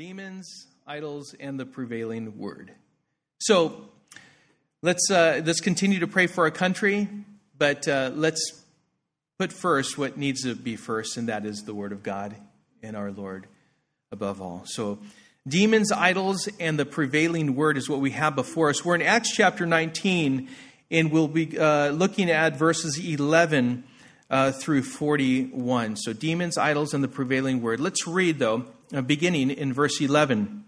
demons, idols, and the prevailing word. So let's uh, let's continue to pray for our country, but uh, let's put first what needs to be first, and that is the word of God and our Lord above all. So. Demons, idols, and the prevailing word is what we have before us. We're in Acts chapter 19, and we'll be uh, looking at verses 11 uh, through 41. So, demons, idols, and the prevailing word. Let's read, though, Uh, beginning in verse 11,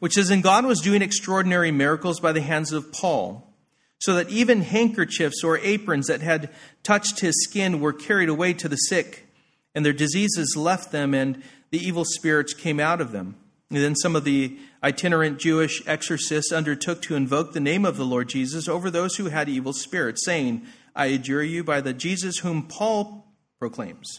which says, And God was doing extraordinary miracles by the hands of Paul, so that even handkerchiefs or aprons that had touched his skin were carried away to the sick, and their diseases left them, and the evil spirits came out of them. And then some of the itinerant Jewish exorcists undertook to invoke the name of the Lord Jesus over those who had evil spirits, saying, I adjure you by the Jesus whom Paul proclaims.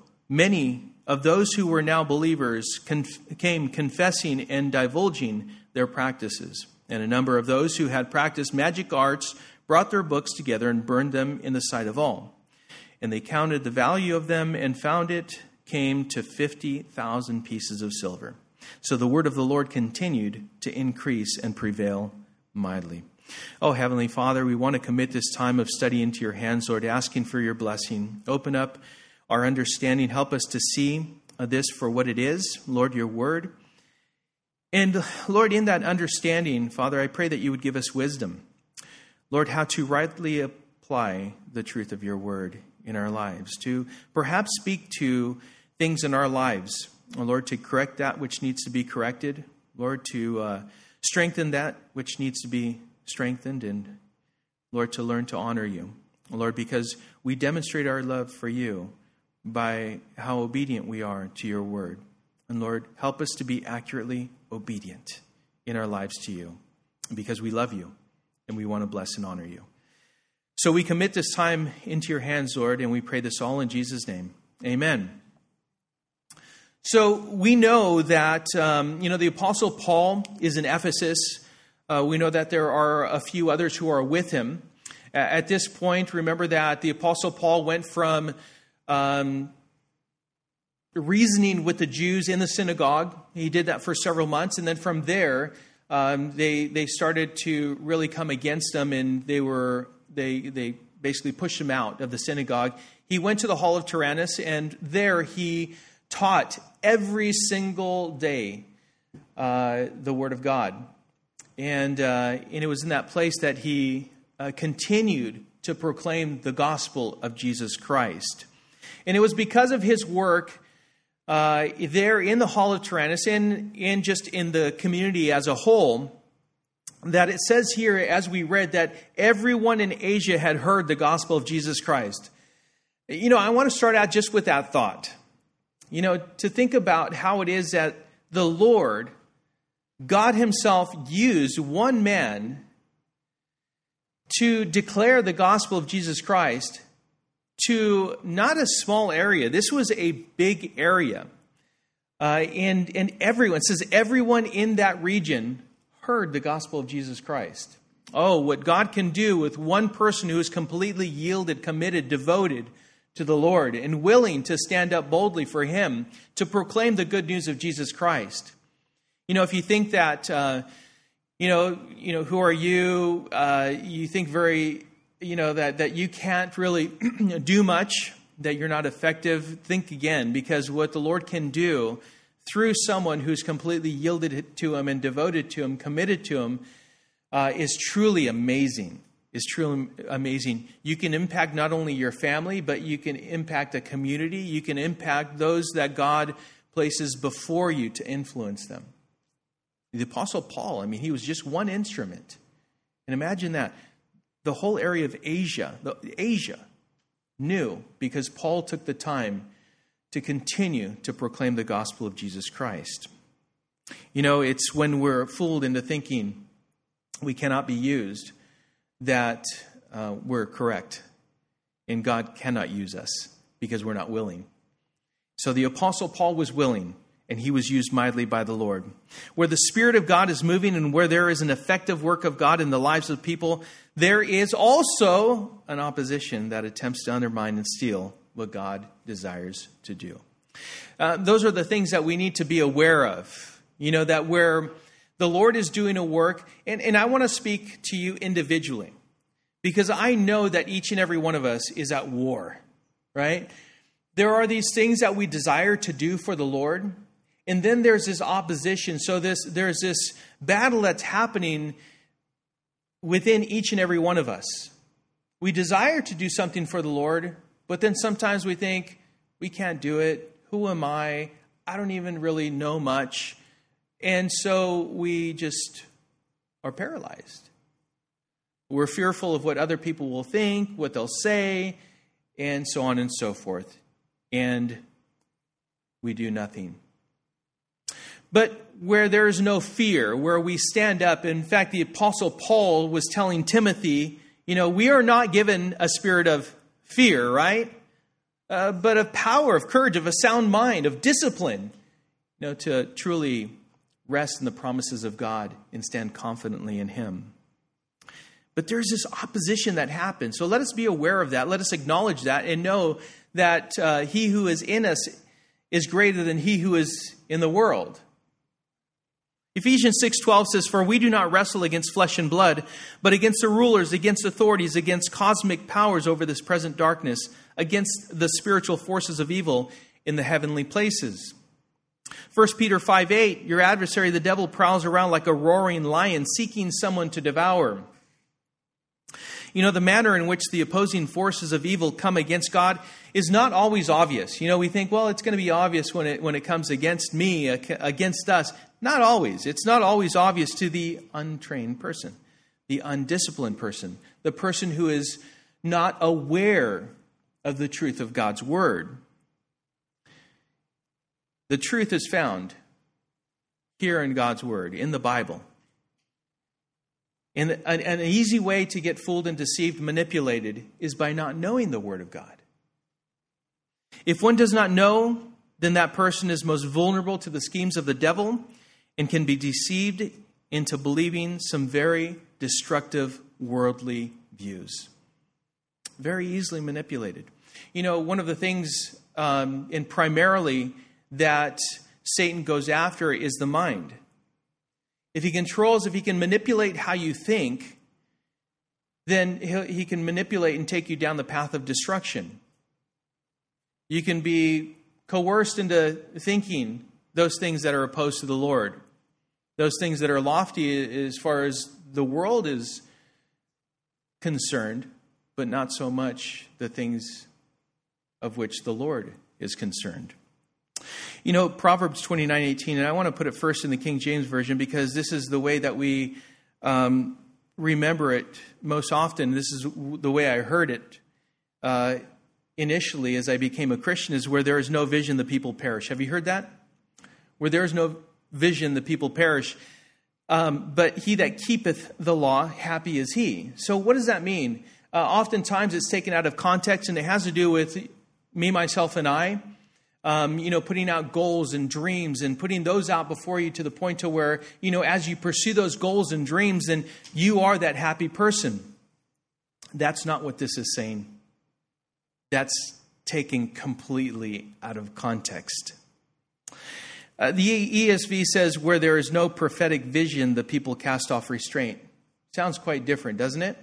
many of those who were now believers conf- came confessing and divulging their practices. And a number of those who had practiced magic arts brought their books together and burned them in the sight of all. And they counted the value of them and found it came to 50,000 pieces of silver. So the word of the Lord continued to increase and prevail mightily. Oh, Heavenly Father, we want to commit this time of study into your hands, Lord, asking for your blessing. Open up our understanding. Help us to see uh, this for what it is, Lord, your word. And Lord, in that understanding, Father, I pray that you would give us wisdom. Lord, how to rightly apply the truth of your word in our lives, to perhaps speak to things in our lives, oh, Lord, to correct that which needs to be corrected, Lord, to uh, strengthen that which needs to be strengthened, and Lord, to learn to honor you. Lord, because we demonstrate our love for you by how obedient we are to your word. And Lord, help us to be accurately obedient in our lives to you because we love you and we want to bless and honor you. So we commit this time into your hands, Lord, and we pray this all in Jesus' name. Amen. So we know that, um, you know, the Apostle Paul is in Ephesus. Uh, we know that there are a few others who are with him. At this point, remember that the Apostle Paul went from um, reasoning with the Jews in the synagogue. He did that for several months, and then from there, um, they they started to really come against him, and they were they they basically pushed him out of the synagogue. He went to the hall of Tyrannus, and there he taught every single day uh, the word of God, and uh, and it was in that place that he uh, continued to proclaim the gospel of Jesus Christ. And it was because of his work uh, there in the Hall of Tyrannus and, and just in the community as a whole that it says here, as we read, that everyone in Asia had heard the gospel of Jesus Christ. You know, I want to start out just with that thought. You know, to think about how it is that the Lord, God Himself, used one man to declare the gospel of Jesus Christ to not a small area. This was a big area. Uh, and, and everyone, says everyone in that region heard the gospel of Jesus Christ. Oh, what God can do with one person who is completely yielded, committed, devoted to the Lord, and willing to stand up boldly for Him to proclaim the good news of Jesus Christ. You know, if you think that, uh, you know, you know, who are you? Uh, you think very you know that that you can't really do much that you're not effective think again. Because what the lord can do through someone who's completely yielded to him and devoted to him committed to him uh, is truly amazing. Is truly amazing. You can impact not only your family but you can impact a community. You can impact those that god places before you to influence them. The apostle paul i mean he was just one instrument. And imagine that the whole area of Asia, the, Asia knew because Paul took the time to continue to proclaim the gospel of Jesus Christ. You know, it's when we're fooled into thinking we cannot be used that uh, we're correct, and God cannot use us because we're not willing. So the Apostle Paul was willing, and he was used mightily by the Lord. Where the Spirit of God is moving and where there is an effective work of God in the lives of people, there is also an opposition that attempts to undermine and steal what God desires to do. Uh, those are the things that we need to be aware of. You know, that where the Lord is doing a work, and, and I want to speak to you individually because I know that each and every one of us is at war, right? There are these things that we desire to do for the Lord, and then there's this opposition. So this there's this battle that's happening within each and every one of us. We desire to do something for the Lord, but then sometimes we think, we can't do it. Who am I? I don't even really know much. And so we just are paralyzed. We're fearful of what other people will think, what they'll say, and so on and so forth. And we do nothing. But where there is no fear, where we stand up, in fact, the Apostle Paul was telling Timothy, you know, we are not given a spirit of fear, right? Uh, but of power, of courage, of a sound mind, of discipline, you know, to truly rest in the promises of God and stand confidently in Him. But there's this opposition that happens. So let us be aware of that. Let us acknowledge that and know that uh, He who is in us is greater than He who is in the world. Ephesians 6:12 says for we do not wrestle against flesh and blood but against the rulers against authorities against cosmic powers over this present darkness against the spiritual forces of evil in the heavenly places. 1 Peter 5 8, your adversary, the devil, prowls around like a roaring lion seeking someone to devour. You know, the manner in which the opposing forces of evil come against God is not always obvious. You know, we think, well, it's going to be obvious when it, when it comes against me, against us. Not always. It's not always obvious to the untrained person, the undisciplined person, the person who is not aware of the truth of God's word. The truth is found here in God's Word, in the Bible. And an, an, easy way to get fooled and deceived, manipulated, is by not knowing the Word of God. If one does not know, then that person is most vulnerable to the schemes of the devil and can be deceived into believing some very destructive worldly views. Very easily manipulated. You know, one of the things, um, and primarily that Satan goes after is the mind. If he controls, if he can manipulate how you think, then he can manipulate and take you down the path of destruction. You can be coerced into thinking those things that are opposed to the Lord, those things that are lofty as far as the world is concerned, but not so much the things of which the Lord is concerned. You know, Proverbs 29 18, and I want to put it first in the King James Version because this is the way that we um, remember it most often. This is the way I heard it uh, initially as I became a Christian is where there is no vision, the people perish. Have you heard that? Where there is no vision, the people perish. Um, but he that keepeth the law, happy is he. So, what does that mean? Uh, oftentimes it's taken out of context and it has to do with me, myself, and I um, you know, putting out goals and dreams and putting those out before you to the point to where, you know, as you pursue those goals and dreams, then you are that happy person. That's not what this is saying. That's taken completely out of context. Uh, the ESV says, where there is no prophetic vision, the people cast off restraint. Sounds quite different, doesn't it?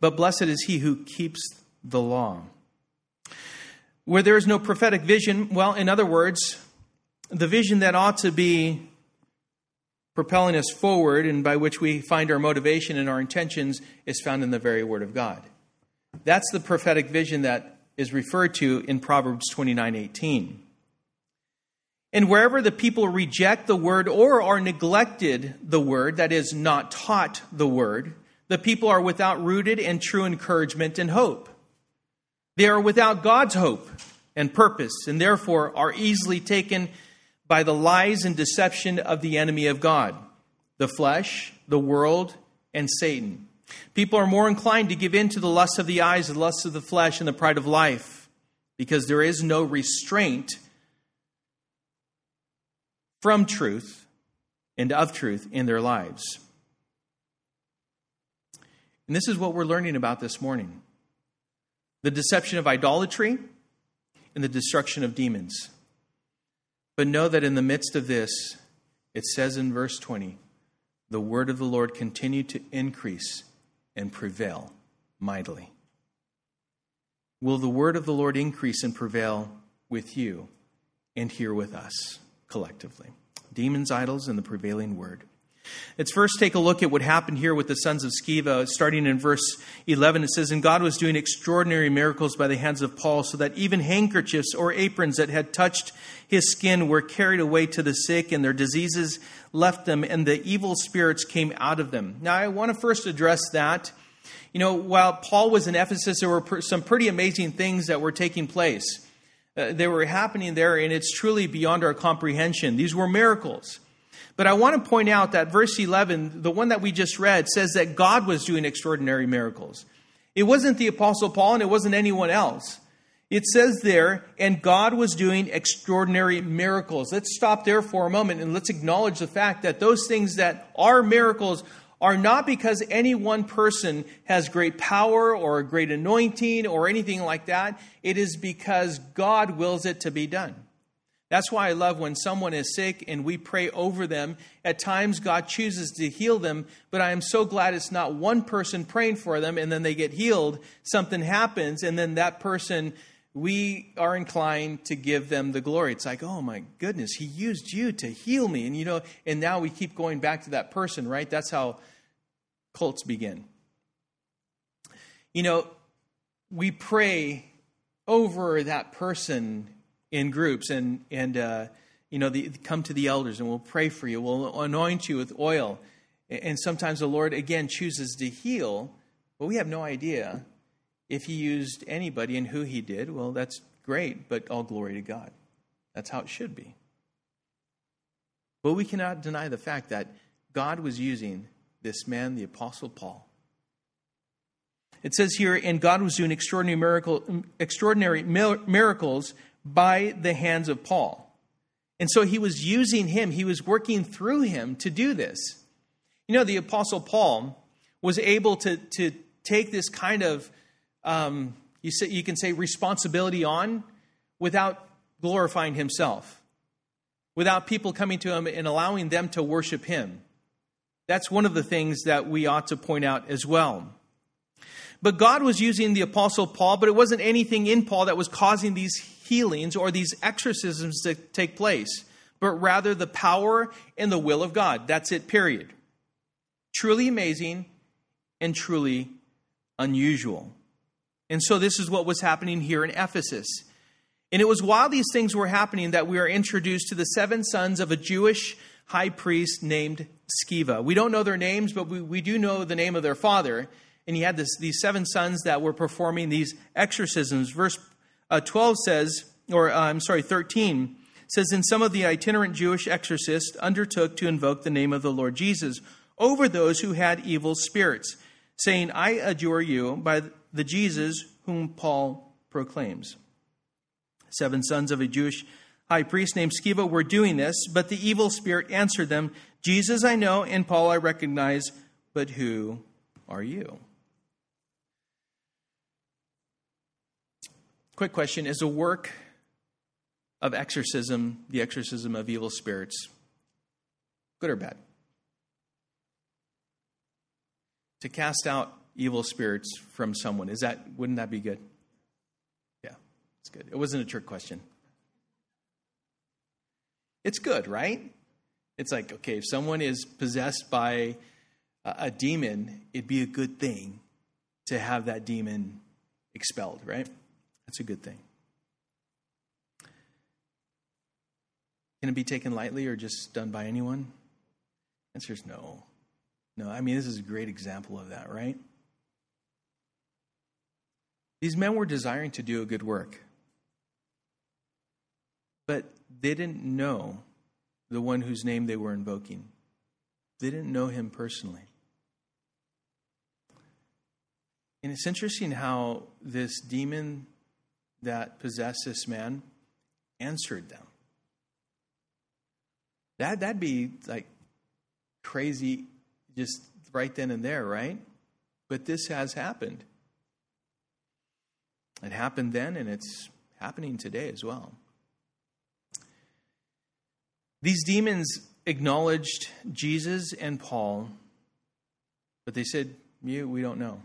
But blessed is he who keeps the law. Where there is no prophetic vision, well, in other words, the vision that ought to be propelling us forward and by which we find our motivation and our intentions is found in the very Word of God. That's the prophetic vision that is referred to in Proverbs 29 18. And wherever the people reject the word or are neglected the word, that is, not taught the word, the people are without rooted and true encouragement and hope. They are without God's hope. and purpose, and therefore are easily taken by the lies and deception of the enemy of God, the flesh, the world, and Satan. People are more inclined to give in to the lust of the eyes, the lust of the flesh, and the pride of life because there is no restraint from truth and of truth in their lives. And this is what we're learning about this morning the deception of idolatry and the destruction of demons. But know that in the midst of this, it says in verse 20, the word of the Lord continued to increase and prevail mightily. Will the word of the Lord increase and prevail with you and here with us collectively? Demons, idols, and the prevailing word. Let's first take a look at what happened here with the sons of Sceva. Starting in verse 11, it says, And God was doing extraordinary miracles by the hands of Paul, so that even handkerchiefs or aprons that had touched his skin were carried away to the sick, and their diseases left them, and the evil spirits came out of them. Now, I want to first address that. You know, while Paul was in Ephesus, there were some pretty amazing things that were taking place. Uh, they were happening there, and it's truly beyond our comprehension. These were miracles. But I want to point out that verse 11, the one that we just read, says that God was doing extraordinary miracles. It wasn't the Apostle Paul and it wasn't anyone else. It says there, and God was doing extraordinary miracles. Let's stop there for a moment and let's acknowledge the fact that those things that are miracles are not because any one person has great power or a great anointing or anything like that. It is because God wills it to be done. That's why I love when someone is sick and we pray over them. At times, God chooses to heal them, but I am so glad it's not one person praying for them and then they get healed. Something happens, and then that person, we are inclined to give them the glory. It's like, oh my goodness, he used you to heal me. And you know, and now we keep going back to that person, right? That's how cults begin. You know, we pray over that person in groups and and uh, you know the, come to the elders and we'll pray for you. We'll anoint you with oil. And sometimes the lord again chooses to heal but we have no idea if he used anybody and who he did. Well that's great but all glory to god. That's how it should be. But we cannot deny the fact that god was using this man the apostle paul it says here, and God was doing extraordinary, miracle, extraordinary miracles by the hands of Paul. And so he was using him, he was working through him to do this. You know, the Apostle Paul was able to, to take this kind of, um, you, say, you can say, responsibility on without glorifying himself, without people coming to him and allowing them to worship him. That's one of the things that we ought to point out as well. But God was using the Apostle Paul, but it wasn't anything in Paul that was causing these healings or these exorcisms to take place, but rather the power and the will of God. That's it, period. Truly amazing and truly unusual. And so this is what was happening here in Ephesus. And it was while these things were happening that we are introduced to the seven sons of a Jewish high priest named Sceva. We don't know their names, but we, we do know the name of their father and he had this, these seven sons that were performing these exorcisms. Verse uh, 12 says, or uh, I'm sorry, 13 says, And some of the itinerant Jewish exorcists undertook to invoke the name of the Lord Jesus over those who had evil spirits, saying, I adjure you by the Jesus whom Paul proclaims. Seven sons of a Jewish high priest named Sceva were doing this, but the evil spirit answered them, Jesus I know, and Paul I recognize, but who are you? Quick question Is a work of exorcism, the exorcism of evil spirits, good or bad? To cast out evil spirits from someone, is that wouldn't that be good? Yeah, it's good. It wasn't a trick question. It's good, right? It's like, okay, if someone is possessed by a demon, it'd be a good thing to have that demon expelled, right? That's a good thing. Can it be taken lightly or just done by anyone? The answer is no. No, I mean, this is a great example of that, right? These men were desiring to do a good work. But they didn't know the one whose name they were invoking. They didn't know him personally. And it's interesting how this demon that possessed this man answered them. That, that'd be like crazy just right then and there, right? But this has happened. It happened then, and it's happening today as well. These demons acknowledged Jesus and Paul, but they said, You, we don't know.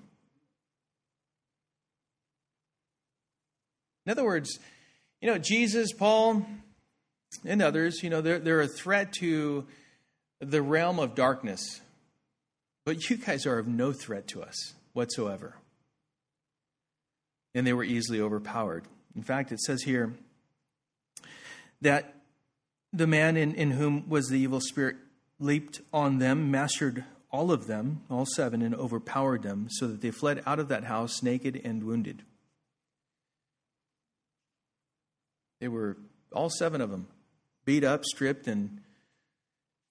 In other words, you know, Jesus, Paul, and others, you know, they're, they're a threat to the realm of darkness. But you guys are of no threat to us whatsoever. And they were easily overpowered. In fact, it says here that the man in, in whom was the evil spirit leaped on them, mastered all of them, all seven, and overpowered them, so that they fled out of that house naked and wounded. They were, all seven of them, beat up, stripped, and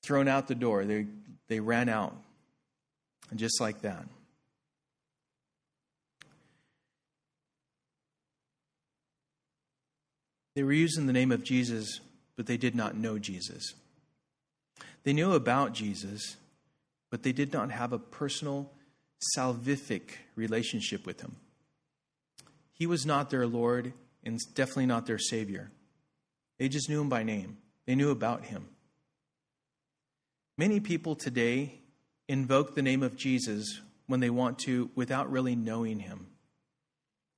thrown out the door. They, they ran out. And just like that. They were using the name of Jesus, but they did not know Jesus. They knew about Jesus, but they did not have a personal, salvific relationship with him. He was not their Lord and definitely not their Savior. They just knew him by name, they knew about him. Many people today invoke the name of Jesus when they want to without really knowing him.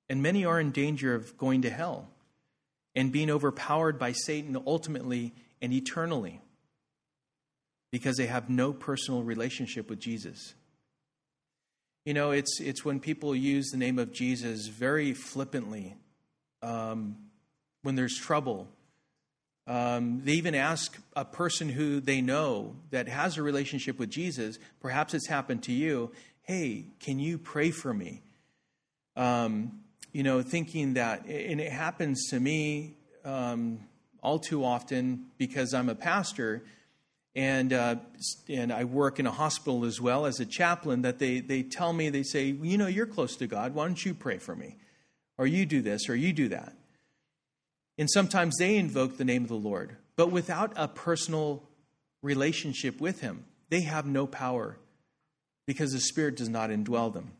And many are in danger of going to hell and being overpowered by Satan ultimately and eternally because they have no personal relationship with Jesus. You know, it's, it's when people use the name of Jesus very flippantly um, when there's trouble. Um, they even ask a person who they know that has a relationship with Jesus, perhaps it's happened to you, hey, can you pray for me? Um, you know, thinking that, and it happens to me um, all too often because I'm a pastor and uh, and I work in a hospital as well as a chaplain. That they they tell me they say, you know, you're close to God. Why don't you pray for me? or you do this, or you do that. And sometimes they invoke the name of the Lord, but without a personal relationship with Him, they have no power because the Spirit does not indwell them.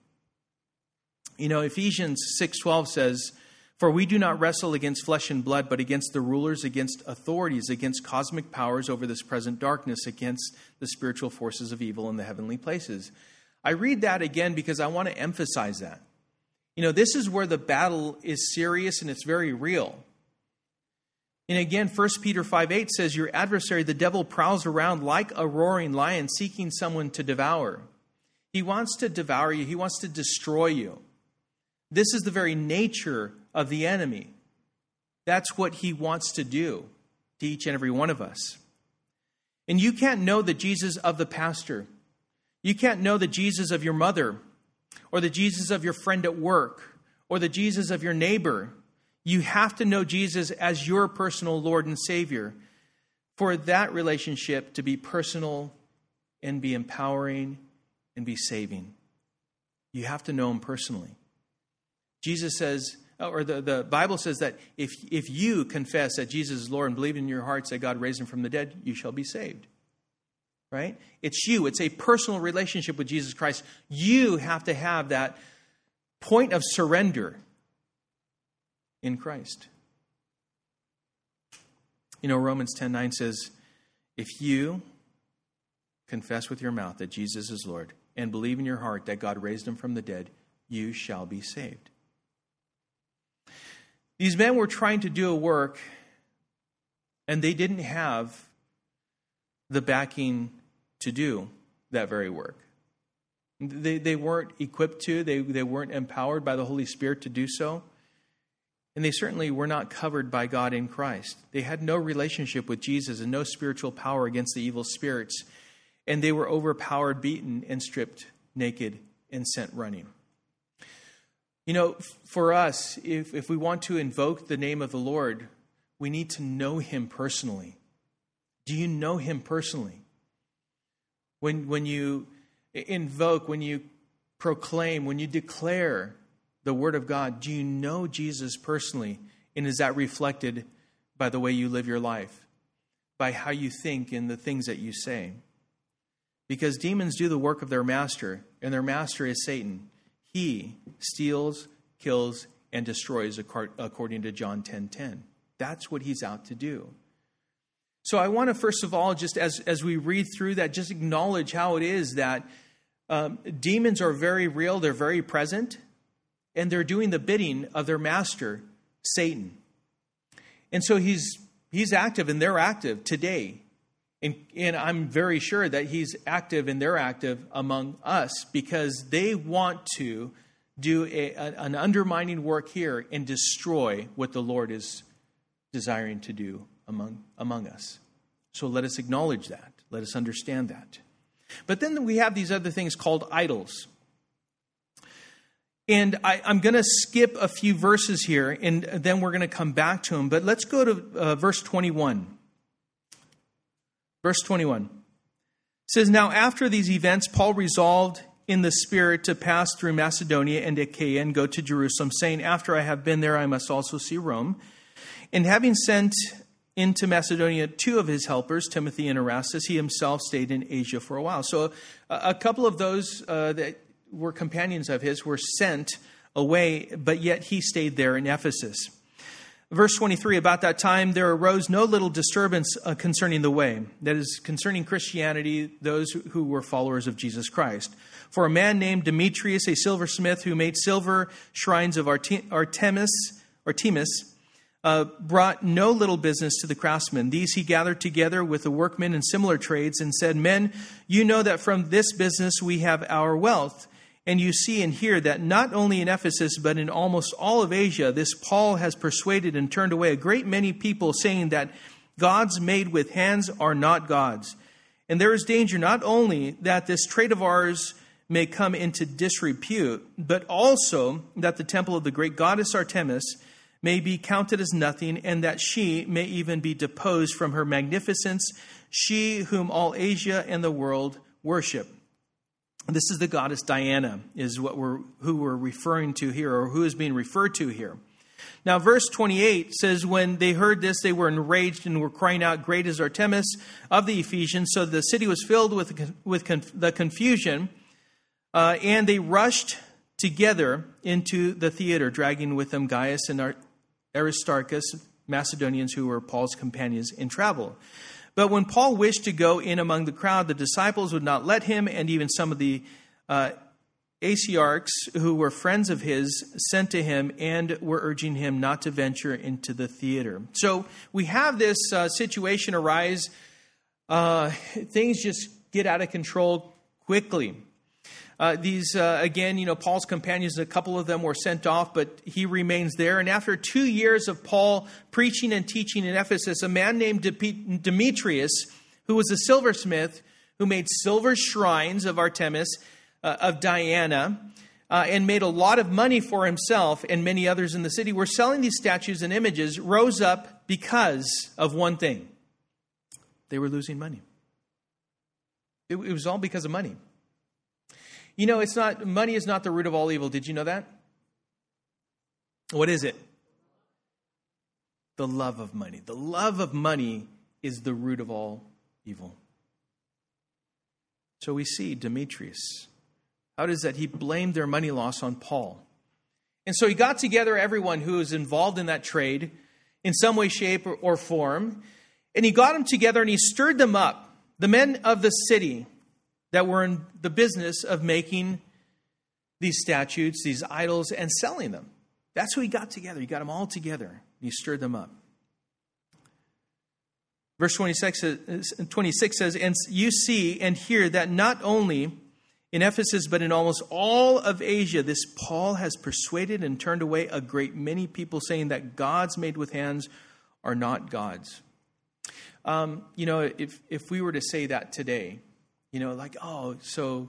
You know, Ephesians 6:12 says, "For we do not wrestle against flesh and blood, but against the rulers, against authorities, against cosmic powers over this present darkness, against the spiritual forces of evil in the heavenly places." I read that again because I want to emphasize that. You know, this is where the battle is serious and it's very real. And again, 1 Peter 5 8 says, Your adversary, the devil, prowls around like a roaring lion seeking someone to devour. He wants to devour you, he wants to destroy you. This is the very nature of the enemy. That's what he wants to do to each and every one of us. And you can't know the Jesus of the pastor. You can't know the Jesus of your mother or the Jesus of your friend at work or the Jesus of your neighbor. You have to know Jesus as your personal Lord and Savior for that relationship to be personal and be empowering and be saving. You have to know Him personally. Jesus says, oh, or the, the Bible says that if, if you confess that Jesus is Lord and believe in your hearts that God raised him from the dead, you shall be saved right? It's you. It's a personal relationship with Jesus Christ. You have to have that point of surrender in Christ. You know, Romans 10 9 says, If you confess with your mouth that Jesus is Lord and believe in your heart that God raised him from the dead, you shall be saved. These men were trying to do a work, and they didn't have the backing to do that very work. They, they weren't equipped to, they, they weren't empowered by the Holy Spirit to do so. And they certainly were not covered by God in Christ. They had no relationship with Jesus and no spiritual power against the evil spirits. And they were overpowered, beaten, and stripped naked and sent running. You know, for us, if, if we want to invoke the name of the Lord, we need to know him personally. Do you know him personally? When, when you invoke, when you proclaim, when you declare the Word of God, do you know Jesus personally? And is that reflected by the way you live your life, by how you think and the things that you say? Because demons do the work of their master, and their master is Satan. He steals, kills, and destroys, according to John 10 10. That's what he's out to do. So I want to, first of all, just as, as we read through that, just acknowledge how it is that um, demons are very real, they're very present, and they're doing the bidding of their master, Satan. And so he's, he's active and they're active today. And, and I'm very sure that he's active and they're active among us because they want to do a, an undermining work here and destroy what the Lord is desiring to do among, among us. So let us acknowledge that. Let us understand that. But then we have these other things called idols. And I, am going to skip a few verses here, and then we're going to come back to them. But let's go to uh, verse 21. Verse 21 it says, Now after these events, Paul resolved in the Spirit to pass through Macedonia and Achaia and go to Jerusalem, saying, After I have been there, I must also see Rome. And having sent into Macedonia two of his helpers, Timothy and Erastus, he himself stayed in Asia for a while. So a, couple of those uh, that were companions of his were sent away, but yet he stayed there in Ephesus. Verse 23 About that time there arose no little disturbance uh, concerning the way, that is, concerning Christianity, those who were followers of Jesus Christ. For a man named Demetrius, a silversmith who made silver shrines of Artemis, Artemis uh, brought no little business to the craftsmen. These he gathered together with the workmen in similar trades and said, Men, you know that from this business we have our wealth. And you see and hear that not only in Ephesus, but in almost all of Asia, this Paul has persuaded and turned away a great many people, saying that gods made with hands are not gods. And there is danger not only that this trade of ours may come into disrepute, but also that the temple of the great goddess Artemis may be counted as nothing, and that she may even be deposed from her magnificence, she whom all Asia and the world worship. This is the goddess Diana, is what we're who we're referring to here, or who is being referred to here. Now, verse 28 says, When they heard this, they were enraged and were crying out, Great is Artemis of the Ephesians. So the city was filled with, with the confusion, uh, and they rushed together into the theater, dragging with them Gaius and Aristarchus, Macedonians who were Paul's companions in travel. But when Paul wished to go in among the crowd, the disciples would not let him, and even some of the uh, Asiarchs, who were friends of his, sent to him and were urging him not to venture into the theater. So we have this uh, situation arise. Uh, things just get out of control quickly. Uh, these, uh, again, you know, Paul's companions, a couple of them were sent off, but he remains there. And after two years of Paul preaching and teaching in Ephesus, a man named Demetrius, who was a silversmith, who made silver shrines of Artemis, uh, of Diana, uh, and made a lot of money for himself and many others in the city, were selling these statues and images, rose up because of one thing they were losing money. It, it was all because of money. You know, it's not money is not the root of all evil. Did you know that? What is it? The love of money. The love of money is the root of all evil. So we see Demetrius. How does that? He blamed their money loss on Paul. And so he got together everyone who was involved in that trade in some way, shape, or, or form. And he got them together and he stirred them up. The men of the city, that were in the business of making these statues, these idols, and selling them. That's who he got together. He got them all together. and He stirred them up. Verse 26, 26 says, And you see and hear that not only in Ephesus, but in almost all of Asia, this Paul has persuaded and turned away a great many people, saying that gods made with hands are not gods. Um, you know, if, if we were to say that today, you know, like, oh, so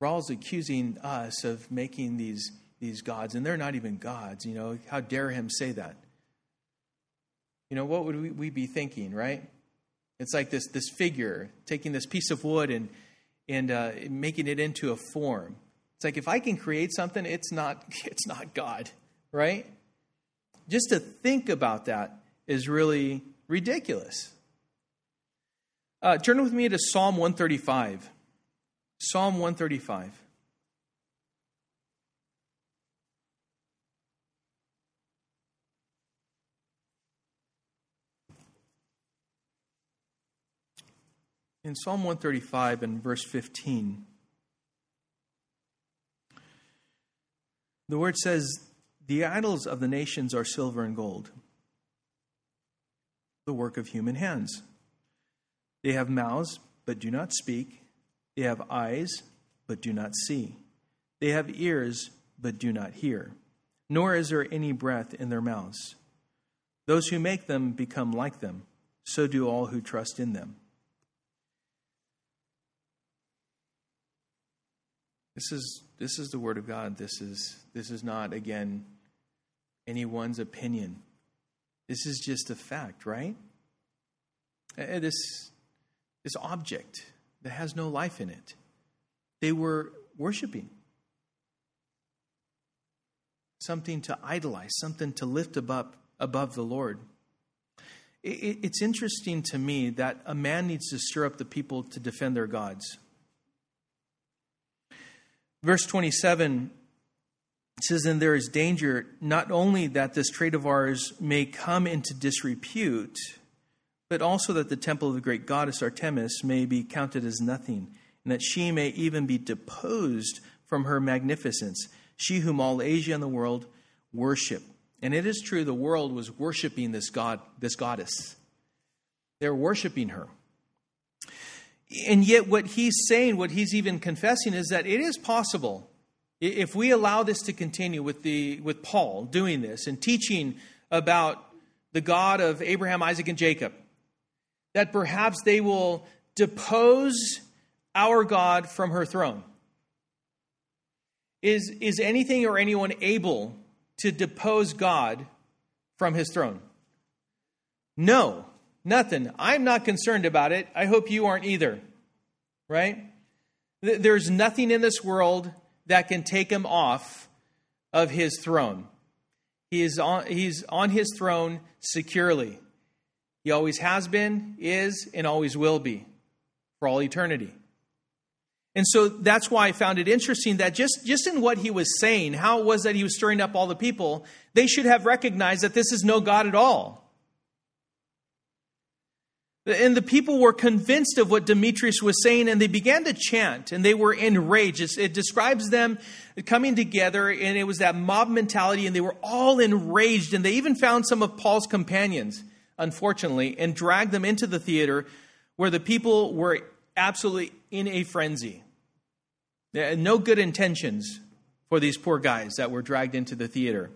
Paul's accusing us of making these, these gods, and they're not even gods. You know, how dare him say that? you know, what would we, we be thinking, right? It's like this, this figure, taking this piece of wood and, and uh, making it into a form. It's like if I can create something, it's not, it's not God, right? Just to think about that is really ridiculous. Uh, turn with me to Psalm 135. Psalm 135. In Psalm 135 and verse 15, the word says, The idols of the nations are silver and gold, the work of human hands. They have mouths, but do not speak. They have eyes, but do not see. They have ears, but do not hear. Nor is there any breath in their mouths. Those who make them become like them. So do all who trust in them. This is, this is the Word of God. This is, this is not, again, anyone's opinion. This is just a fact, right? Uh, this, this object that has no life in it, they were worshiping. Something to idolize, something to lift above, above the Lord. It, it's interesting to me that a man needs to stir up the people to defend their gods. Verse 27 says, And there is danger not only that this trade of ours may come into disrepute, but also that the temple of the great goddess Artemis may be counted as nothing, and that she may even be deposed from her magnificence, she whom all Asia and the world worship. And it is true, the world was worshiping this god, this goddess. They're worshiping her. And yet, what he's saying, what he's even confessing, is that it is possible if we allow this to continue with, the, with Paul doing this and teaching about the God of Abraham, Isaac, and Jacob, that perhaps they will depose our God from her throne. Is, is anything or anyone able to depose God from his throne? No. Nothing. I'm not concerned about it. I hope you aren't either. Right? There's nothing in this world that can take him off of his throne. He is on, he's on his throne securely. He always has been, is, and always will be for all eternity. And so that's why I found it interesting that just, just in what he was saying, how it was that he was stirring up all the people, they should have recognized that this is no God at all. And the people were convinced of what Demetrius was saying, and they began to chant, and they were enraged. It describes them coming together, and it was that mob mentality, and they were all enraged. And they even found some of Paul's companions, unfortunately, and dragged them into the theater where the people were absolutely in a frenzy. No good intentions for these poor guys that were dragged into the theater.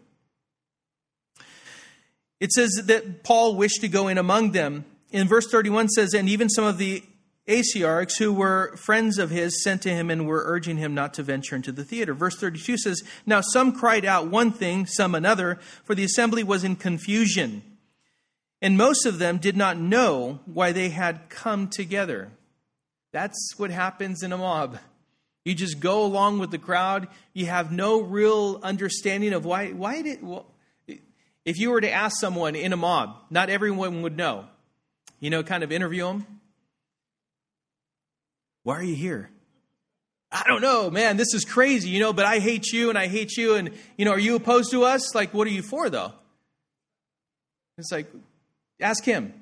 It says that Paul wished to go in among them in verse 31 says, And even some of the Asiarchs who were friends of his sent to him and were urging him not to venture into the theater. Verse 32 says, Now some cried out one thing, some another, for the assembly was in confusion. And most of them did not know why they had come together. That's what happens in a mob. You just go along with the crowd. You have no real understanding of why. Why did? Well, if you were to ask someone in a mob, not everyone would know you know, kind of interview them. Why are you here? I don't know, man, this is crazy, you know, but I hate you and I hate you. And, you know, are you opposed to us? Like, what are you for, though? It's like, ask him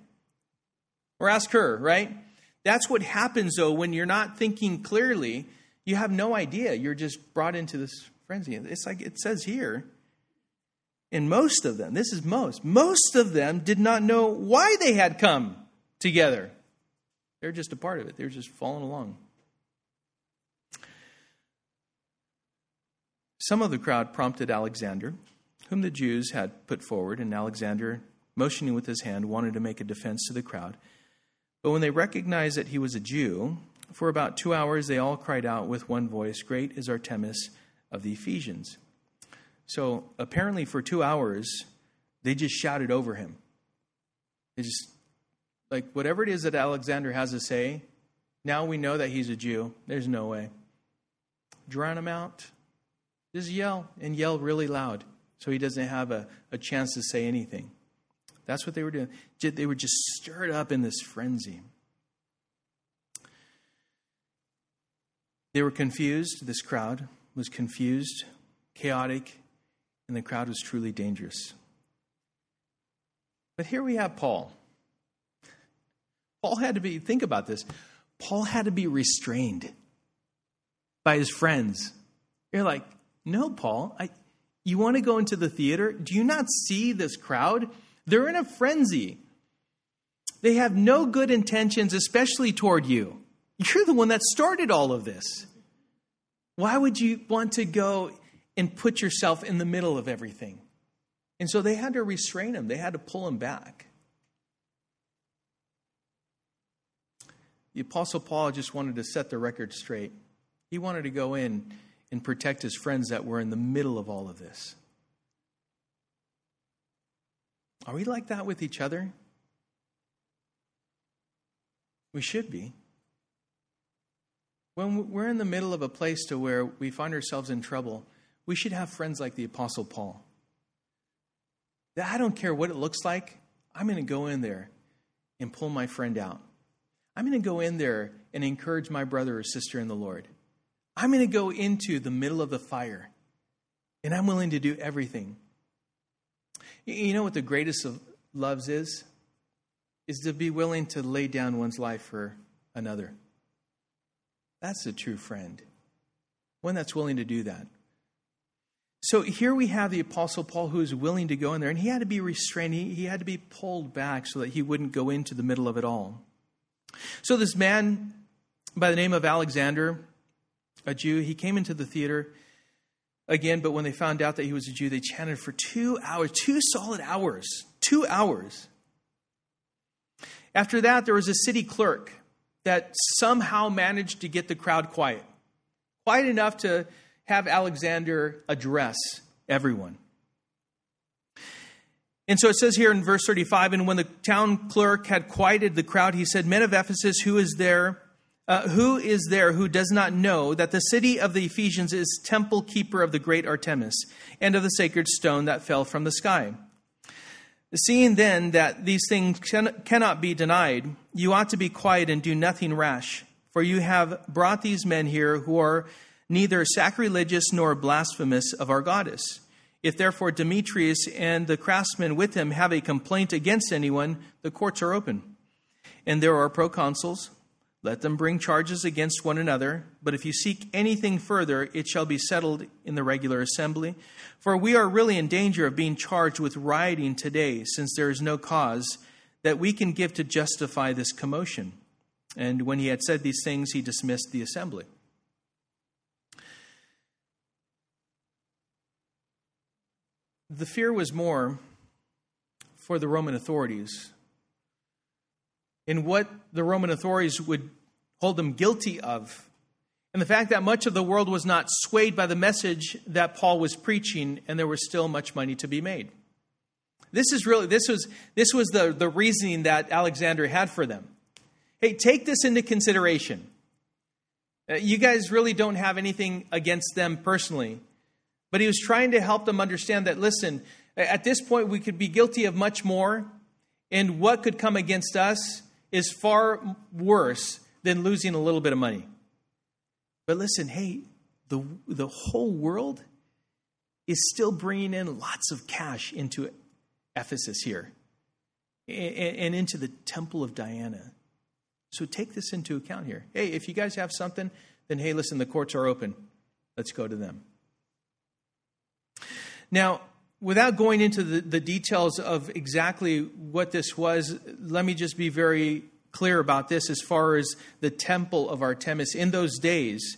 or ask her, right? That's what happens, though, when you're not thinking clearly. You have no idea. You're just brought into this frenzy. It's like it says here and most of them, this is most, most of them did not know why they had come together. They're just a part of it, they're just following along. Some of the crowd prompted Alexander, whom the Jews had put forward, and Alexander, motioning with his hand, wanted to make a defense to the crowd. But when they recognized that he was a Jew, for about two hours they all cried out with one voice, Great is Artemis of the Ephesians. So apparently, for two hours, they just shouted over him. They just, like, whatever it is that Alexander has to say, now we know that he's a Jew. There's no way. Drown him out. Just yell and yell really loud so he doesn't have a, a chance to say anything. That's what they were doing. They were just stirred up in this frenzy. They were confused. This crowd was confused, chaotic, and the crowd was truly dangerous. But here we have Paul. Paul had to be, think about this, Paul had to be restrained by his friends. You're like, no, Paul, I, you want to go into the theater? Do you not see this crowd? They're in a frenzy. They have no good intentions, especially toward you. You're the one that started all of this. Why would you want to go and put yourself in the middle of everything? And so they had to restrain him, they had to pull him back. The Apostle Paul just wanted to set the record straight. He wanted to go in and protect his friends that were in the middle of all of this. Are we like that with each other? We should be. When we're in the middle of a place to where we find ourselves in trouble, we should have friends like the Apostle Paul. I don't care what it looks like, I'm going to go in there and pull my friend out. I'm going to go in there and encourage my brother or sister in the Lord. I'm going to go into the middle of the fire and I'm willing to do everything. You know what the greatest of loves is? Is to be willing to lay down one's life for another. That's a true friend. One that's willing to do that. So here we have the Apostle Paul who is willing to go in there, and he had to be restrained. He, he had to be pulled back so that he wouldn't go into the middle of it all. So this man by the name of Alexander, a Jew, he came into the theater again, but when they found out that he was a Jew, they chanted for two hours, two solid hours, two hours. After that, there was a city clerk that somehow managed to get the crowd quiet, quiet enough to have Alexander address everyone. And so it says here in verse 35 And when the town clerk had quieted the crowd, he said, Men of Ephesus, who is there? Uh, who is there who does not know that the city of the Ephesians is temple keeper of the great Artemis and of the sacred stone that fell from the sky? Seeing then that these things can, cannot be denied, you ought to be quiet and do nothing rash, for you have brought these men here who are neither sacrilegious nor blasphemous of our goddess. If therefore Demetrius and the craftsmen with him have a complaint against anyone, the courts are open. And there are proconsuls. Let them bring charges against one another. But if you seek anything further, it shall be settled in the regular assembly. For we are really in danger of being charged with rioting today, since there is no cause that we can give to justify this commotion. And when he had said these things, he dismissed the assembly. The fear was more for the Roman authorities in what the Roman authorities would hold them guilty of. And the fact that much of the world was not swayed by the message that Paul was preaching, and there was still much money to be made. This is really this was this was the, the reasoning that Alexander had for them. Hey, take this into consideration. Uh, you guys really don't have anything against them personally, but he was trying to help them understand that listen, at this point we could be guilty of much more, and what could come against us is far worse than losing a little bit of money. But listen, hey, the, the whole world is still bringing in lots of cash into Ephesus here and, into the temple of Diana. So take this into account here. Hey, if you guys have something, then hey, listen, the courts are open. Let's go to them. Now, without going into the, the details of exactly what this was, let me just be very clear about this as far as the temple of Artemis. In those days,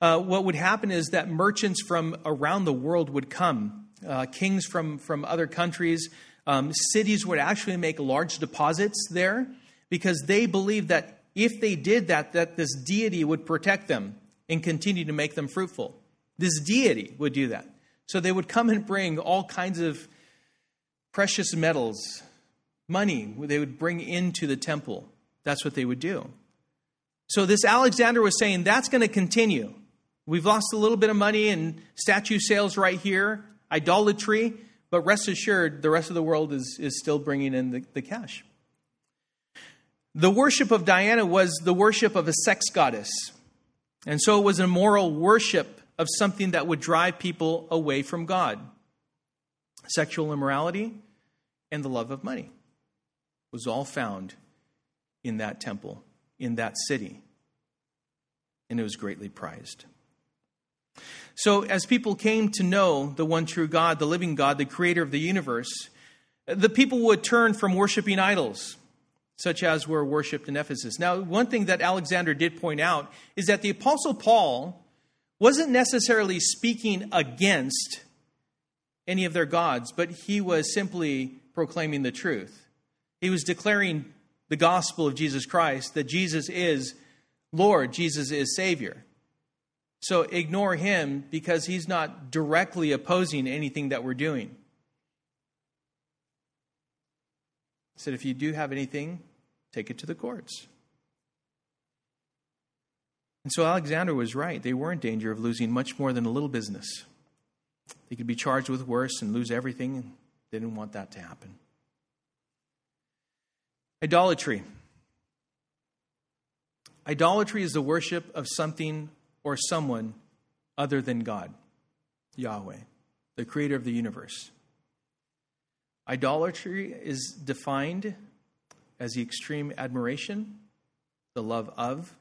uh, what would happen is that merchants from around the world would come, uh, kings from, from other countries, um, cities would actually make large deposits there because they believed that if they did that, that this deity would protect them and continue to make them fruitful. This deity would do that. So they would come and bring all kinds of precious metals, money they would bring into the temple. That's what they would do. So this Alexander was saying that's going to continue. We've lost a little bit of money in statue sales right here, idolatry, but rest assured, the rest of the world is, is still bringing in the, the cash. The worship of Diana was the worship of a sex goddess. And so it was an immoral worship of something that would drive people away from God. Sexual immorality and the love of money was all found in that temple, in that city. And it was greatly prized. So, as people came to know the one true God, the living God, the creator of the universe, the people would turn from worshiping idols, such as were worshipped in Ephesus. Now, one thing that Alexander did point out is that the Apostle Paul wasn't necessarily speaking against any of their gods, but he was simply proclaiming the truth. He was declaring the gospel of Jesus Christ that Jesus is Lord, Jesus is Savior. So ignore him because he's not directly opposing anything that we're doing. He said, if you do have anything, take it to the courts. And so Alexander was right. They were in danger of losing much more than a little business. They could be charged with worse and lose everything, they didn't want that to happen. Idolatry. Idolatry is the worship of something or someone other than God, Yahweh, the creator of the universe. Idolatry is defined as the extreme admiration, the love of,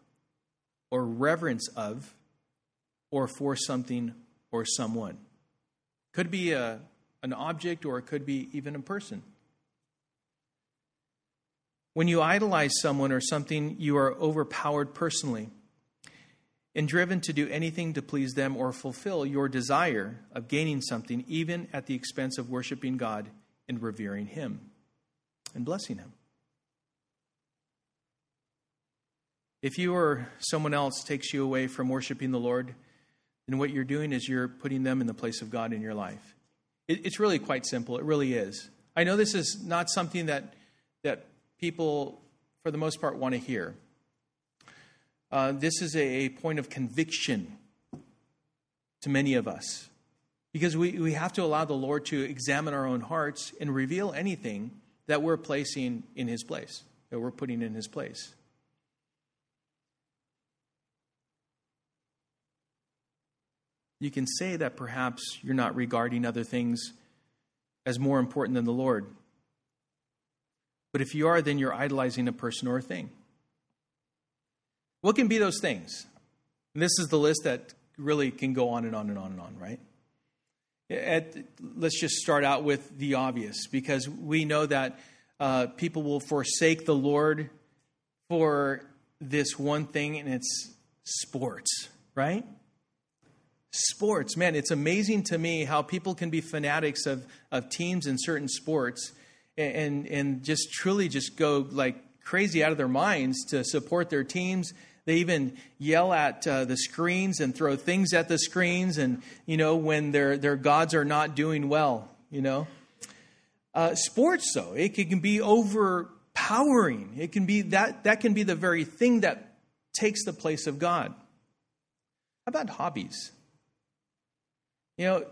or reverence of, or for something or someone. Could be a, an object or it could be even a person. When you idolize someone or something, you are overpowered personally and driven to do anything to please them or fulfill your desire of gaining something, even at the expense of worshiping God and revering Him and blessing Him. If you or someone else takes you away from worshiping the Lord, then what you're doing is you're putting them in the place of God in your life. it's really quite simple. It really is. I know this is not something that, that people, for the most part, want to hear. Uh, this is a point of conviction to many of us because we, we have to allow the Lord to examine our own hearts and reveal anything that we're placing in His place, that we're putting in His place. You can say that perhaps you're not regarding other things as more important than the Lord. But if you are, then you're idolizing a person or a thing. What can be those things? And this is the list that really can go on and on and on and on, right? At, let's just start out with the obvious because we know that uh, people will forsake the Lord for this one thing, and it's sports, right? Sports, man, it's amazing to me how people can be fanatics of, of teams in certain sports and, and just truly just go like crazy out of their minds to support their teams they even yell at uh, the screens and throw things at the screens, and you know when their their gods are not doing well. You know, uh, sports though it can be overpowering. It can be that that can be the very thing that takes the place of God. How about hobbies? You know,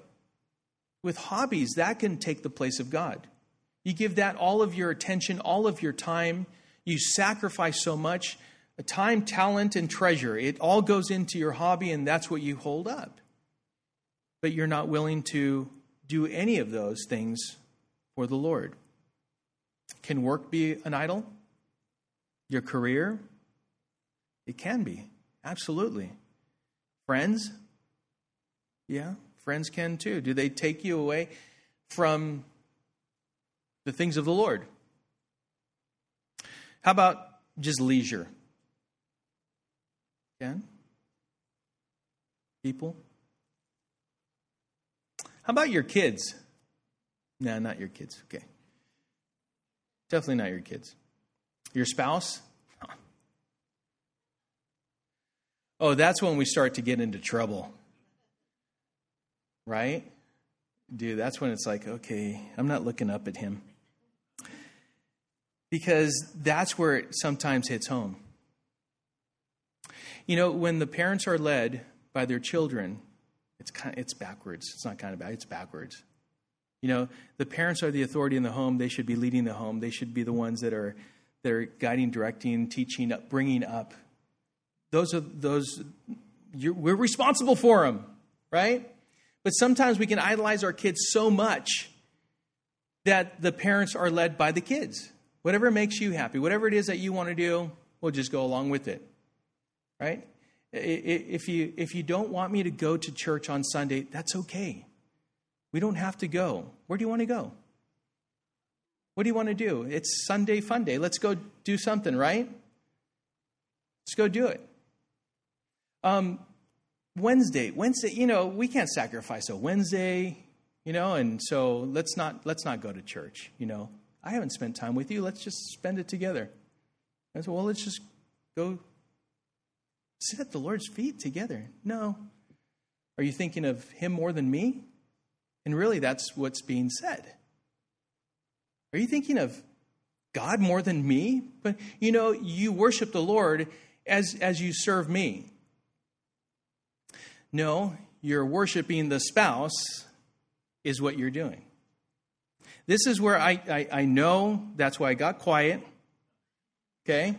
with hobbies, that can take the place of God. You give that all of your attention, all of your time. You sacrifice so much time, talent, and treasure. It all goes into your hobby, and that's what you hold up. But you're not willing to do any of those things for the Lord. Can work be an idol? Your career? It can be, absolutely. Friends? Yeah, friends can too. Do they take you away from the things of the Lord? How about just leisure? Ken? People? How about your kids? No, not your kids. Okay. Definitely not your kids. Your spouse? Oh, that's when we start to get into trouble. Right? Dude, that's when it's like, okay, I'm not looking up at him. Because that's where it sometimes hits home. You know, when the parents are led by their children, it's kind of, it's backwards. It's not kind of bad. It's backwards. You know, the parents are the authority in the home. They should be leading the home. They should be the ones that are that are guiding, directing, teaching, up, bringing up. Those are those. we're responsible for them, right? But sometimes we can idolize our kids so much that the parents are led by the kids. Whatever makes you happy, whatever it is that you want to do, we'll just go along with it. Right? If you, if you don't want me to go to church on Sunday, that's okay. We don't have to go. Where do you want to go? What do you want to do? It's Sunday fun day. Let's go do something, right? Let's go do it. Um, Wednesday, Wednesday, you know, we can't sacrifice a Wednesday, you know, and so let's not let's not go to church, you know. I haven't spent time with you. Let's just spend it together. I said, well, let's just go sit at the Lord's feet together. No. Are you thinking of him more than me? And really, that's what's being said. Are you thinking of God more than me? But you know, you worship the Lord as, as you serve me. No, you're worshiping the spouse, is what you're doing. This is where I, I, I know that's why I got quiet. Okay?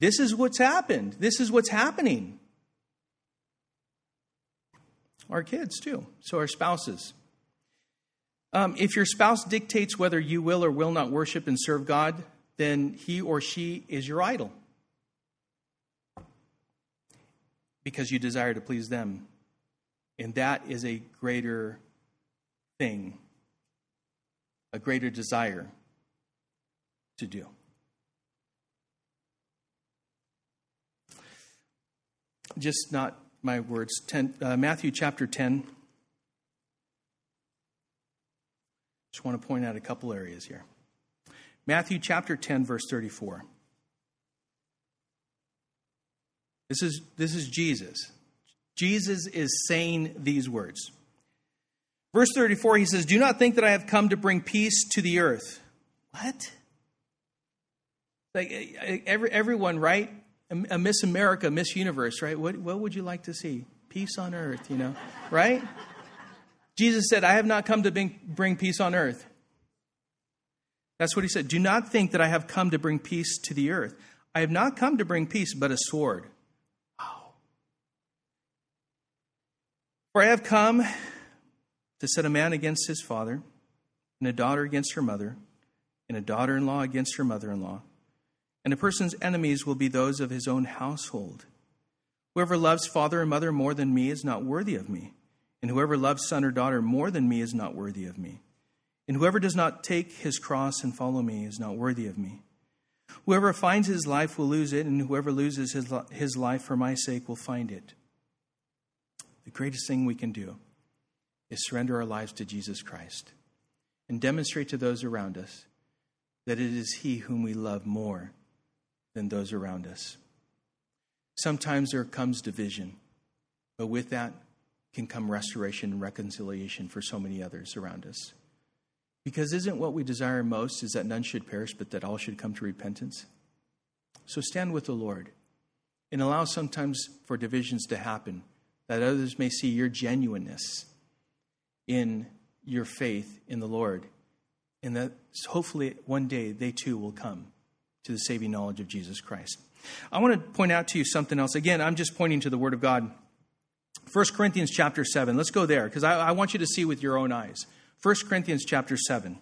This is what's happened. This is what's happening. Our kids, too. So, our spouses. Um, if your spouse dictates whether you will or will not worship and serve God, then he or she is your idol because you desire to please them. And that is a greater thing, a greater desire to do. Just not my words. Ten, uh, Matthew chapter 10. Just want to point out a couple areas here. Matthew chapter 10, verse 34. This is, this is Jesus. Jesus is saying these words. Verse 34, he says, Do not think that I have come to bring peace to the earth. What? Like eh, eh, every, everyone, right? A Miss America, Miss Universe, right? What, what would you like to see? Peace on earth, you know, right? Jesus said, I have not come to bring, bring peace on earth. That's what he said. Do not think that I have come to bring peace to the earth. I have not come to bring peace, but a sword. Wow. For I have come to set a man against his father, and a daughter against her mother, and a daughter in law against her mother in law. And a person's enemies will be those of his own household. Whoever loves father and mother more than me is not worthy of me. And whoever loves son or daughter more than me is not worthy of me. And whoever does not take his cross and follow me is not worthy of me. Whoever finds his life will lose it, and whoever loses his, his life for my sake will find it. The greatest thing we can do is surrender our lives to Jesus Christ and demonstrate to those around us that it is He whom we love more than those around us. Sometimes there comes division, but with that can come restoration and reconciliation for so many others around us. Because isn't what we desire most is that none should perish, but that all should come to repentance? So stand with the Lord and allow sometimes for divisions to happen, that others may see your genuineness in your faith in the Lord, and that hopefully one day they too will come to the saving knowledge of Jesus Christ. I want to point out to you something else. Again, I'm just pointing to the Word of God. 1 Corinthians chapter 7. Let's go there because I, I, want you to see with your own eyes. 1 Corinthians chapter 7.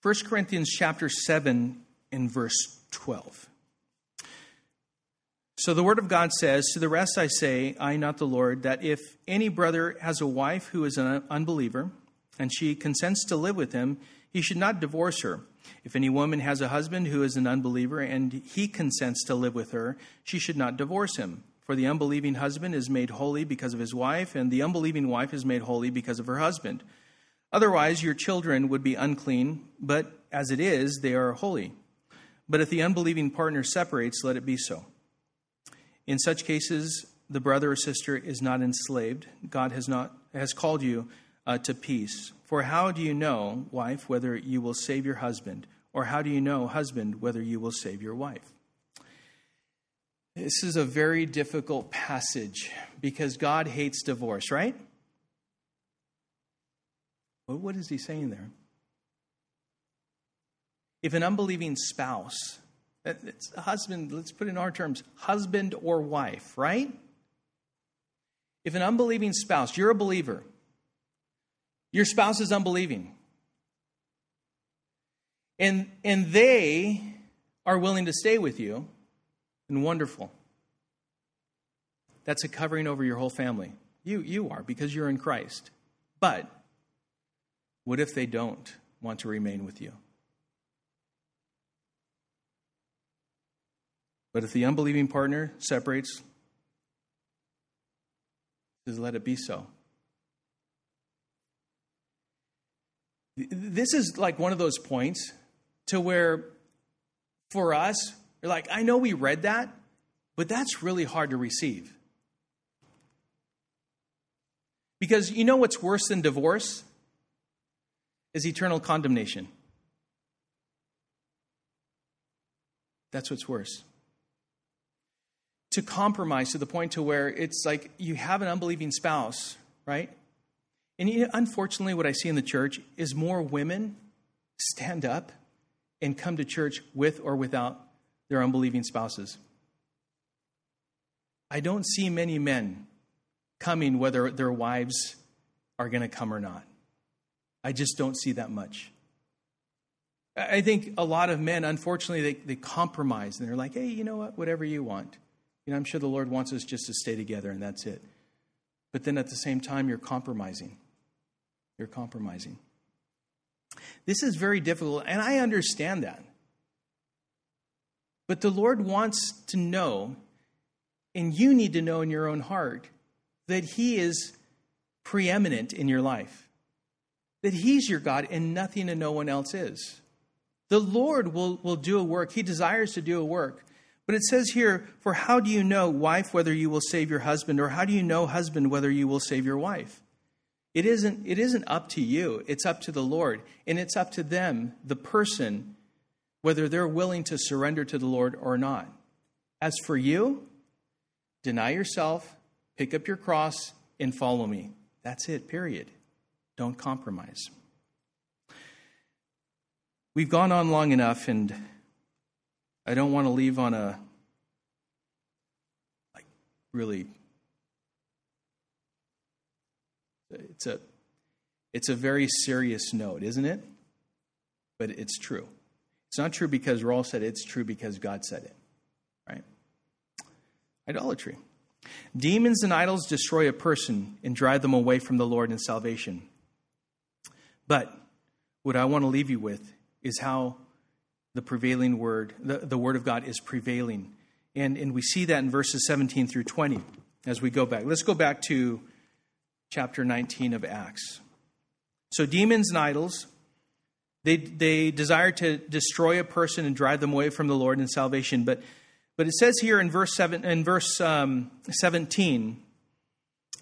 First Corinthians chapter 7 in verse 12. So the word of God says, To the rest I say, I, not the Lord, that if any brother has a wife who is an unbeliever, and she consents to live with him, he should not divorce her. If any woman has a husband who is an unbeliever, and he consents to live with her, she should not divorce him. For the unbelieving husband is made holy because of his wife, and the unbelieving wife is made holy because of her husband. Otherwise, your children would be unclean, but as it is, they are holy. But if the unbelieving partner separates, let it be so. In such cases, the brother or sister is not enslaved. God has not has called you uh, to peace. For how do you know, wife, whether you will save your husband, or how do you know, husband, whether you will save your wife? This is a very difficult passage because God hates divorce, right? Well, what is he saying there? If an unbelieving spouse, it's a husband, let's put it in our terms, husband or wife, right? If an unbelieving spouse, you're a believer, your spouse is unbelieving, and, and they are willing to stay with you, and wonderful. That's a covering over your whole family. You, you are, because you're in Christ. But what if they don't want to remain with you? But if the unbelieving partner separates, says, let it be so. This is like one of those points to where, for us, you're like, I know we read that, but that's really hard to receive. Because you know what's worse than divorce? Is eternal condemnation. That's what's worse to compromise to the point to where it's like you have an unbelieving spouse, right? And you know, unfortunately, what I see in the church is more women stand up and come to church with or without their unbelieving spouses. I don't see many men coming whether their wives are going to come or not. I just don't see that much. I think a lot of men, unfortunately, they, they compromise and they're like, hey, you know what? Whatever you want. You know, I'm sure the Lord wants us just to stay together and that's it. But then at the same time, you're compromising. You're compromising. This is very difficult, and I understand that. But the Lord wants to know, and you need to know in your own heart, that He is preeminent in your life, that He's your God and nothing and no one else is. The Lord will, will do a work, He desires to do a work. But it says here, For how do you know, wife, whether you will save your husband, or how do you know, husband, whether you will save your wife? It isn't, it isn't up to you, it's up to the Lord. And it's up to them, the person, whether they're willing to surrender to the Lord or not. As for you, deny yourself, pick up your cross, and follow me. That's it, period. Don't compromise. We've gone on long enough, and I don't want to leave on a like really it's a it's a very serious note, isn't it? But it's true. It's not true because Raul said it, it's true because God said it. Right? Idolatry. Demons and idols destroy a person and drive them away from the Lord and salvation. But what I want to leave you with is how the prevailing word, the, the word of God is prevailing. And, and we see that in verses 17 through 20 as we go back. Let's go back to chapter 19 of Acts. So, demons and idols, they, they desire to destroy a person and drive them away from the Lord and salvation. But, but it says here in verse, seven, in verse um, 17, it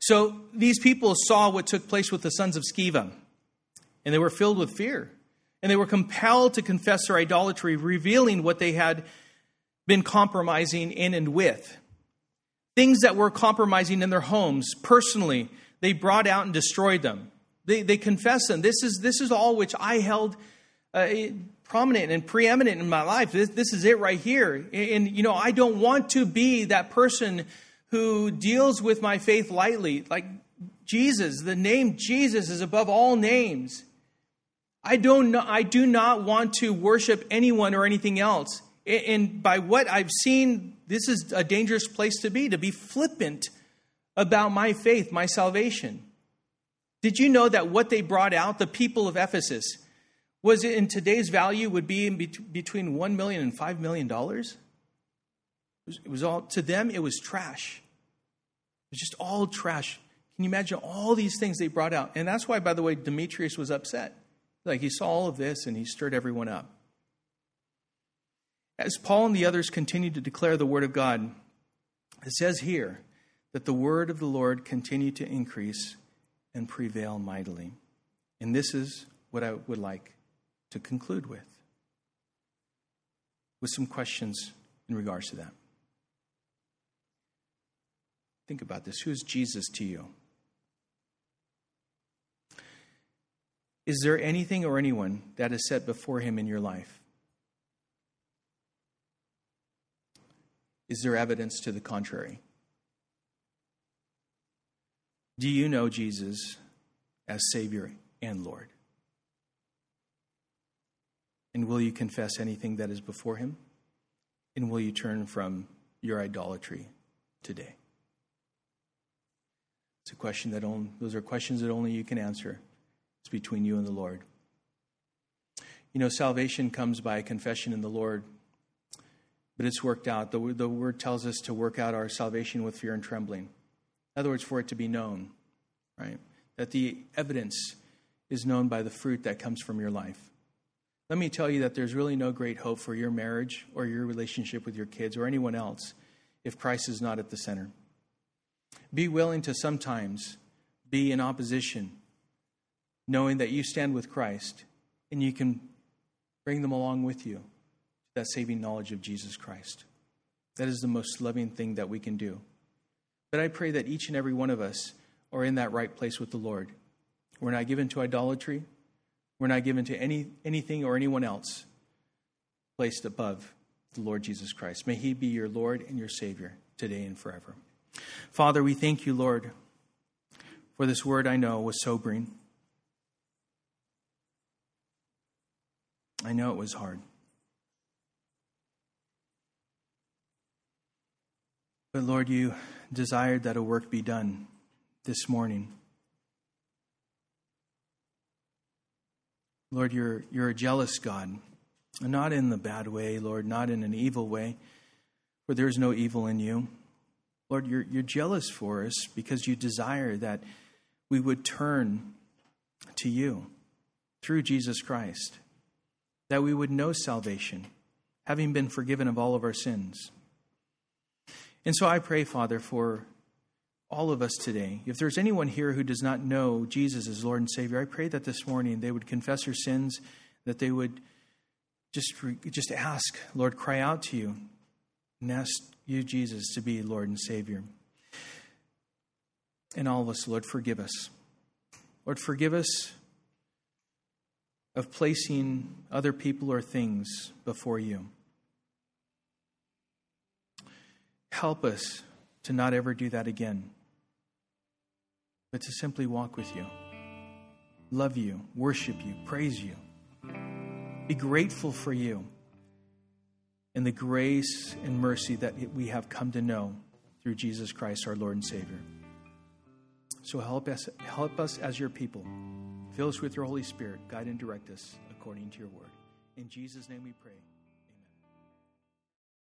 So these people saw what took place with the sons of Sceva, and they were filled with fear and they were compelled to confess their idolatry, revealing what they had been compromising in and with. Things that were compromising in their homes, personally, they brought out and destroyed them. They, they confessed them. This is, this is all which I held uh, prominent and preeminent in my life. This, this is it right here. And, and, you know, I don't want to be that person who deals with my faith lightly. Like Jesus, the name Jesus is above all names. I, don't know, I do not want to worship anyone or anything else. And by what I've seen, this is a dangerous place to be, to be flippant about my faith, my salvation. Did you know that what they brought out, the people of Ephesus, was in today's value would be between $1 million and $5 million? It was all, to them, it was trash. It was just all trash. Can you imagine all these things they brought out? And that's why, by the way, Demetrius was upset. Like he saw all of this and he stirred everyone up. As Paul and the others continued to declare the word of God, it says here that the word of the Lord continued to increase and prevail mightily. And this is what I would like to conclude with, with some questions in regards to that. Think about this. Who is Jesus to you? Is there anything or anyone that is set before him in your life? Is there evidence to the contrary? Do you know Jesus as Savior and Lord? And will you confess anything that is before him? And will you turn from your idolatry today? It's a question that only, those are questions that only you can answer. It's between you and the Lord. You know, salvation comes by confession in the Lord, but it's worked out. The, the word tells us to work out our salvation with fear and trembling. In other words, for it to be known, right? That the evidence is known by the fruit that comes from your life. Let me tell you that there's really no great hope for your marriage or your relationship with your kids or anyone else if Christ is not at the center. Be willing to sometimes be in opposition, knowing that you stand with Christ and you can bring them along with you to that saving knowledge of Jesus Christ. That is the most loving thing that we can do. But I pray that each and every one of us are in that right place with the Lord. We're not given to idolatry. We're not given to any, anything or anyone else placed above the Lord Jesus Christ. May he be your Lord and your Savior today and forever. Father, we thank you, Lord, for this word I know was sobering. I know it was hard. But Lord, you desired that a work be done this morning. Lord, you're, you're a jealous God, not in the bad way, Lord, not in an evil way, for there is no evil in you. Lord, you're, you're jealous for us because you desire that we would turn to you through Jesus Christ, that we would know salvation, having been forgiven of all of our sins. And so I pray, Father, for all of us today. If there's anyone here who does not know Jesus as Lord and Savior, I pray that this morning they would confess their sins, that they would just, just ask, Lord, cry out to you and ask you, Jesus, to be Lord and Savior. And all of us, Lord, forgive us. Lord, forgive us of placing other people or things before you. Help us to not ever do that again, but to simply walk with you, love you, worship you, praise you, be grateful for you and the grace and mercy that we have come to know through Jesus Christ, our Lord and Savior. So help us, help us as your people. Fill us with your Holy Spirit. Guide and direct us according to your word. In Jesus' name we pray.